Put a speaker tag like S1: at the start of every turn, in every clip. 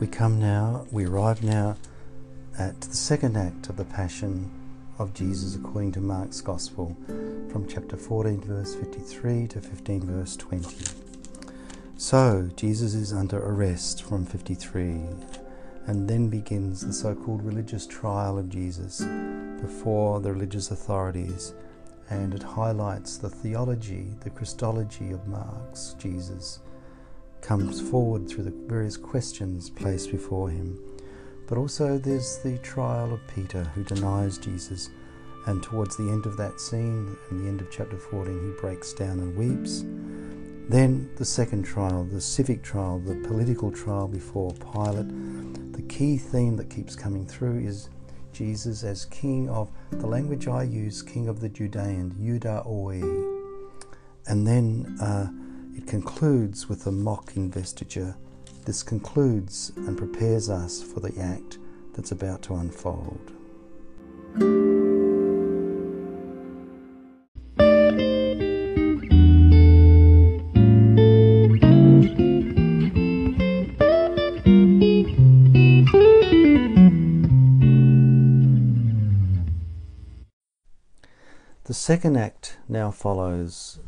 S1: We come now, we arrive now at the second act of the Passion of Jesus according to Mark's Gospel from chapter 14, verse 53 to 15, verse 20. So, Jesus is under arrest from 53, and then begins the so called religious trial of Jesus before the religious authorities, and it highlights the theology, the Christology of Mark's Jesus comes forward through the various questions placed before him. But also there's the trial of Peter who denies Jesus. And towards the end of that scene, in the end of chapter 14, he breaks down and weeps. Then the second trial, the civic trial, the political trial before Pilate. The key theme that keeps coming through is Jesus as king of the language I use, king of the Judean, Judeans, Ioudaioi. And then uh, it concludes with a mock investiture. This concludes and prepares us for the act that's about to unfold. The second act now follows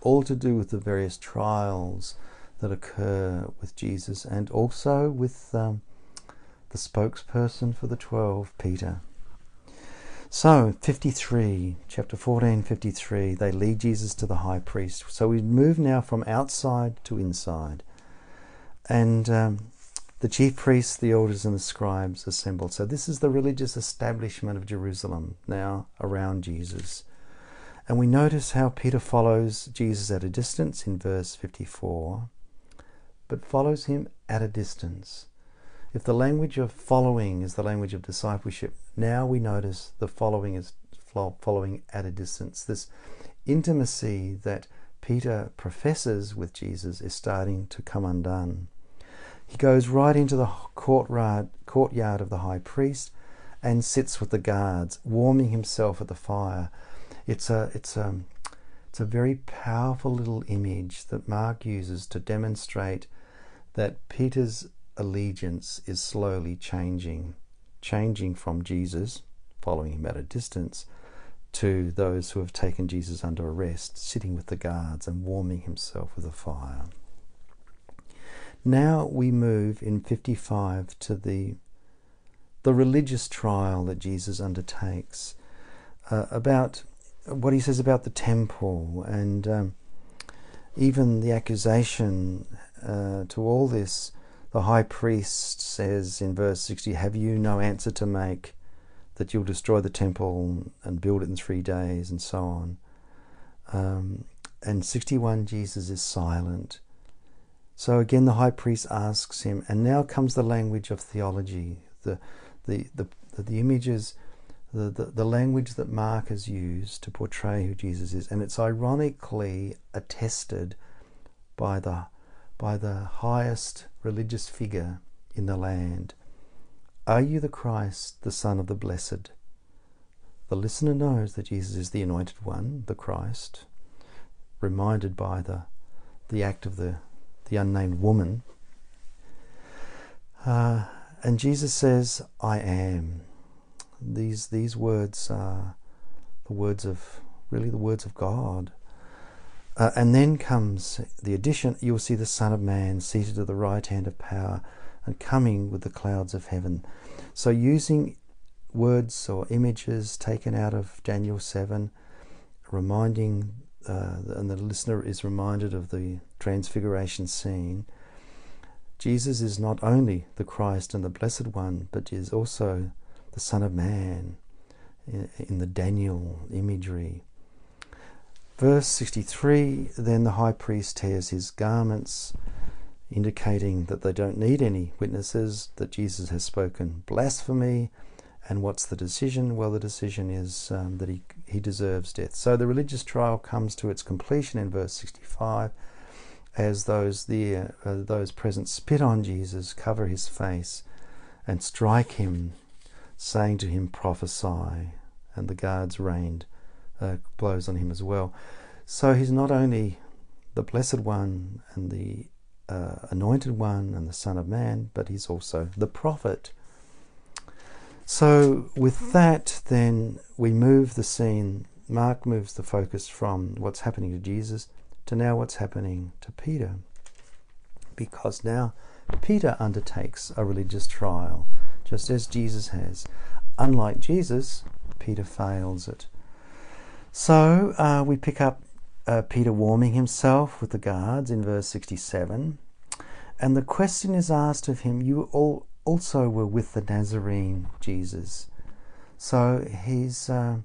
S1: all to do with the various trials that occur with Jesus and also with um, the spokesperson for the 12, Peter. So, 53, chapter 14, 53, they lead Jesus to the high priest. So we move now from outside to inside. And um, the chief priests, the elders, and the scribes assembled. So this is the religious establishment of Jerusalem now around Jesus. And we notice how Peter follows Jesus at a distance in verse 54, but follows him at a distance. If the language of following is the language of discipleship, now we notice the following is following at a distance. This intimacy that Peter professes with Jesus is starting to come undone. He goes right into the courtyard, courtyard of the high priest and sits with the guards, warming himself at the fire it's a it's a it's a very powerful little image that Mark uses to demonstrate that Peter's allegiance is slowly changing, changing from Jesus, following him at a distance, to those who have taken Jesus under arrest, sitting with the guards and warming himself with a fire. Now we move in 55 to the the religious trial that Jesus undertakes uh, about what he says about the temple and um, even the accusation uh, to all this. The high priest says in verse 60, Have you no answer to make that you'll destroy the temple and build it in three days, and so on? Um, and 61, Jesus is silent. So again, the high priest asks him, and now comes the language of theology, the, the, the, the, the images the, the, language that Mark has used to portray who Jesus is, and it's ironically attested by the by the highest religious figure in the land. Are you the Christ, the Son of the Blessed? The listener knows that Jesus is the anointed one, the Christ, reminded by the the act of the the unnamed woman. Uh, and Jesus says, I am. These these words are the words of really the words of God. Uh, and then comes the addition. You will see the Son of Man seated at the right hand of power and coming with the clouds of heaven. So using words or images taken out of Daniel seven, reminding uh, and the listener is reminded of the transfiguration scene. Jesus is not only the Christ and the Blessed One, but is also the Son of Man in the Daniel imagery. Verse 63 Then the high priest tears his garments, indicating that they don't need any witnesses, that Jesus has spoken blasphemy. And what's the decision? Well, the decision is um, that he, he deserves death. So the religious trial comes to its completion in verse 65 as those there, uh, those present spit on Jesus, cover his face, and strike him saying to him, Prophesy. And the guards rained uh, blows on him as well. So he's not only the Blessed One and the uh, anointed one and the Son of Man, but he's also the prophet. So, with that, then we move the scene. Mark moves the focus from what's happening to Jesus to now what's happening to Peter. Because now Peter undertakes a religious trial, just as Jesus has. Unlike Jesus, Peter fails it. So uh, we pick up uh, Peter warming himself with the guards in verse 67. And the question is asked of him, You all also were with the Nazarene Jesus. So he's, uh,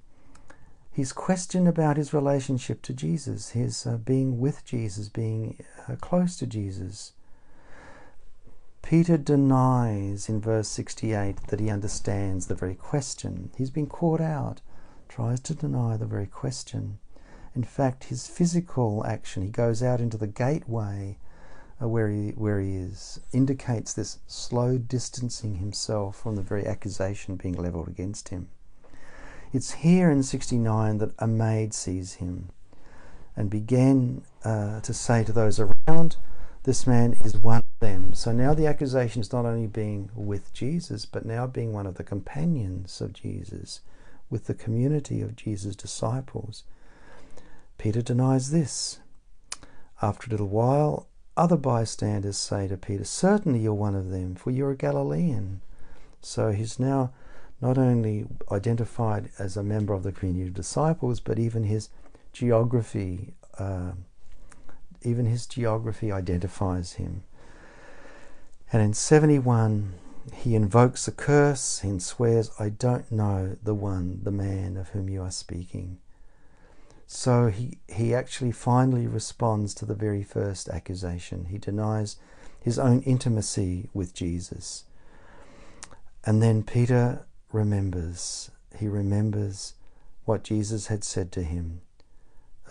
S1: he's questioned about his relationship to Jesus, his uh, being with Jesus, being uh, close to Jesus. Peter denies in verse 68 that he understands the very question. He's been caught out, tries to deny the very question. In fact, his physical action, he goes out into the gateway uh, where, he, where he is, indicates this slow distancing himself from the very accusation being levelled against him. It's here in 69 that a maid sees him and began uh, to say to those around, this man is one. So now the accusation is not only being with Jesus, but now being one of the companions of Jesus, with the community of Jesus' disciples. Peter denies this. After a little while, other bystanders say to Peter, Certainly you're one of them, for you're a Galilean. So he's now not only identified as a member of the community of disciples, but even his geography. Uh, even his geography identifies him. And in 71, he invokes a curse and swears, I don't know the one, the man of whom you are speaking. So he, he actually finally responds to the very first accusation. He denies his own intimacy with Jesus. And then Peter remembers, he remembers what Jesus had said to him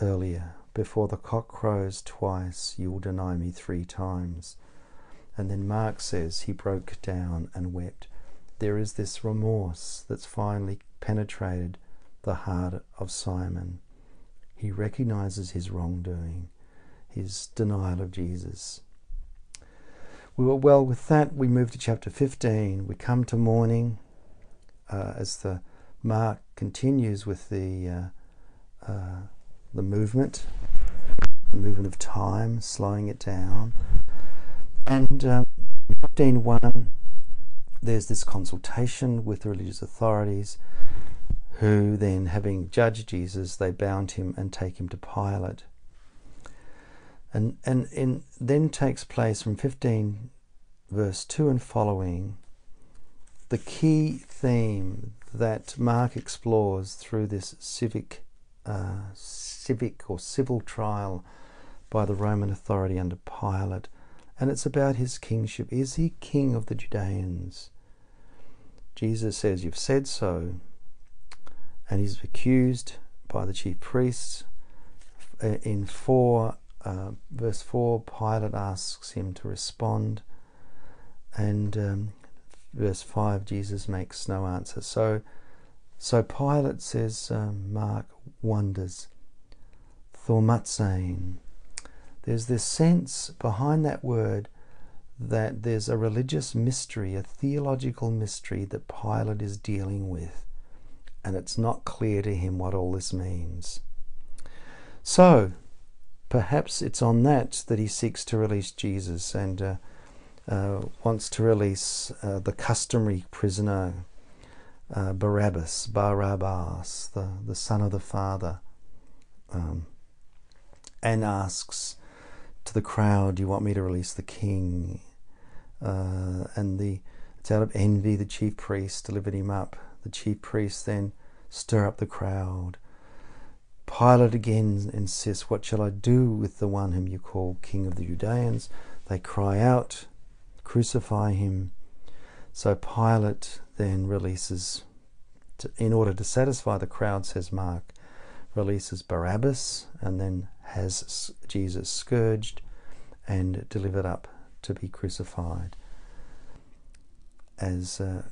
S1: earlier before the cock crows twice, you will deny me three times. And then Mark says he broke down and wept. There is this remorse that's finally penetrated the heart of Simon. He recognizes his wrongdoing, his denial of Jesus. Well with that. We move to chapter 15. We come to morning uh, as the Mark continues with the uh, uh, the movement, the movement of time, slowing it down. And um, in 15.1, there's this consultation with the religious authorities who then, having judged Jesus, they bound him and take him to Pilate. And, and in, then takes place from 15 verse 2 and following the key theme that Mark explores through this civic uh, civic or civil trial by the Roman authority under Pilate, and it's about his kingship. Is he king of the Judeans? Jesus says, You've said so. And he's accused by the chief priests. Uh, in 4, uh, verse 4, Pilate asks him to respond. And um, verse 5, Jesus makes no answer. So, so Pilate says, um, Mark wonders thaumazein. There's this sense behind that word that there's a religious mystery, a theological mystery that Pilate is dealing with, and it's not clear to him what all this means. So, perhaps it's on that that he seeks to release Jesus and uh, uh, wants to release uh, the customary prisoner, uh, Barabbas, Barabbas, the, the son of the Father. Um, and asks to the crowd, you want me to release the king?" Uh, and the it's out of envy the chief priest delivered him up. The chief priest then stir up the crowd. Pilate again insists, What shall I do with the one whom you call King of the Judeans? They cry out, Crucify him. So Pilate then releases, to, in order to satisfy the crowd, says Mark, releases Barabbas and then has Jesus scourged and delivered up to be crucified. As uh,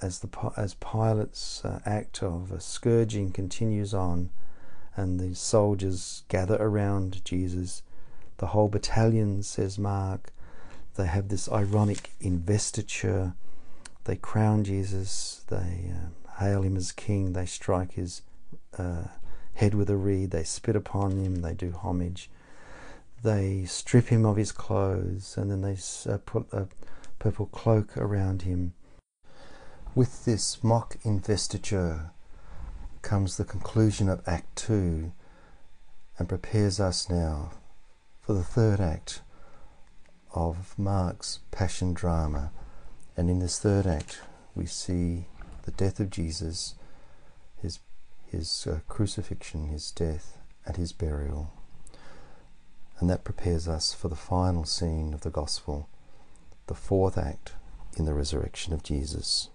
S1: as the as Pilate's uh, act of uh, scourging continues on, and the soldiers gather around Jesus, the whole battalion, says Mark. They have this ironic investiture. They crown Jesus. They uh, hail him as king. They strike his uh, head with a reed. They spit upon him. They do homage. They strip him of his clothes and then they uh, put a purple cloak around him. With this mock investiture comes the conclusion of Act 2 and prepares us now for the third act of Mark's passion drama. And in this third act, we see the death of Jesus, his, his uh, crucifixion, his death, and his burial. And that prepares us for the final scene of the Gospel, the fourth act in the resurrection of Jesus.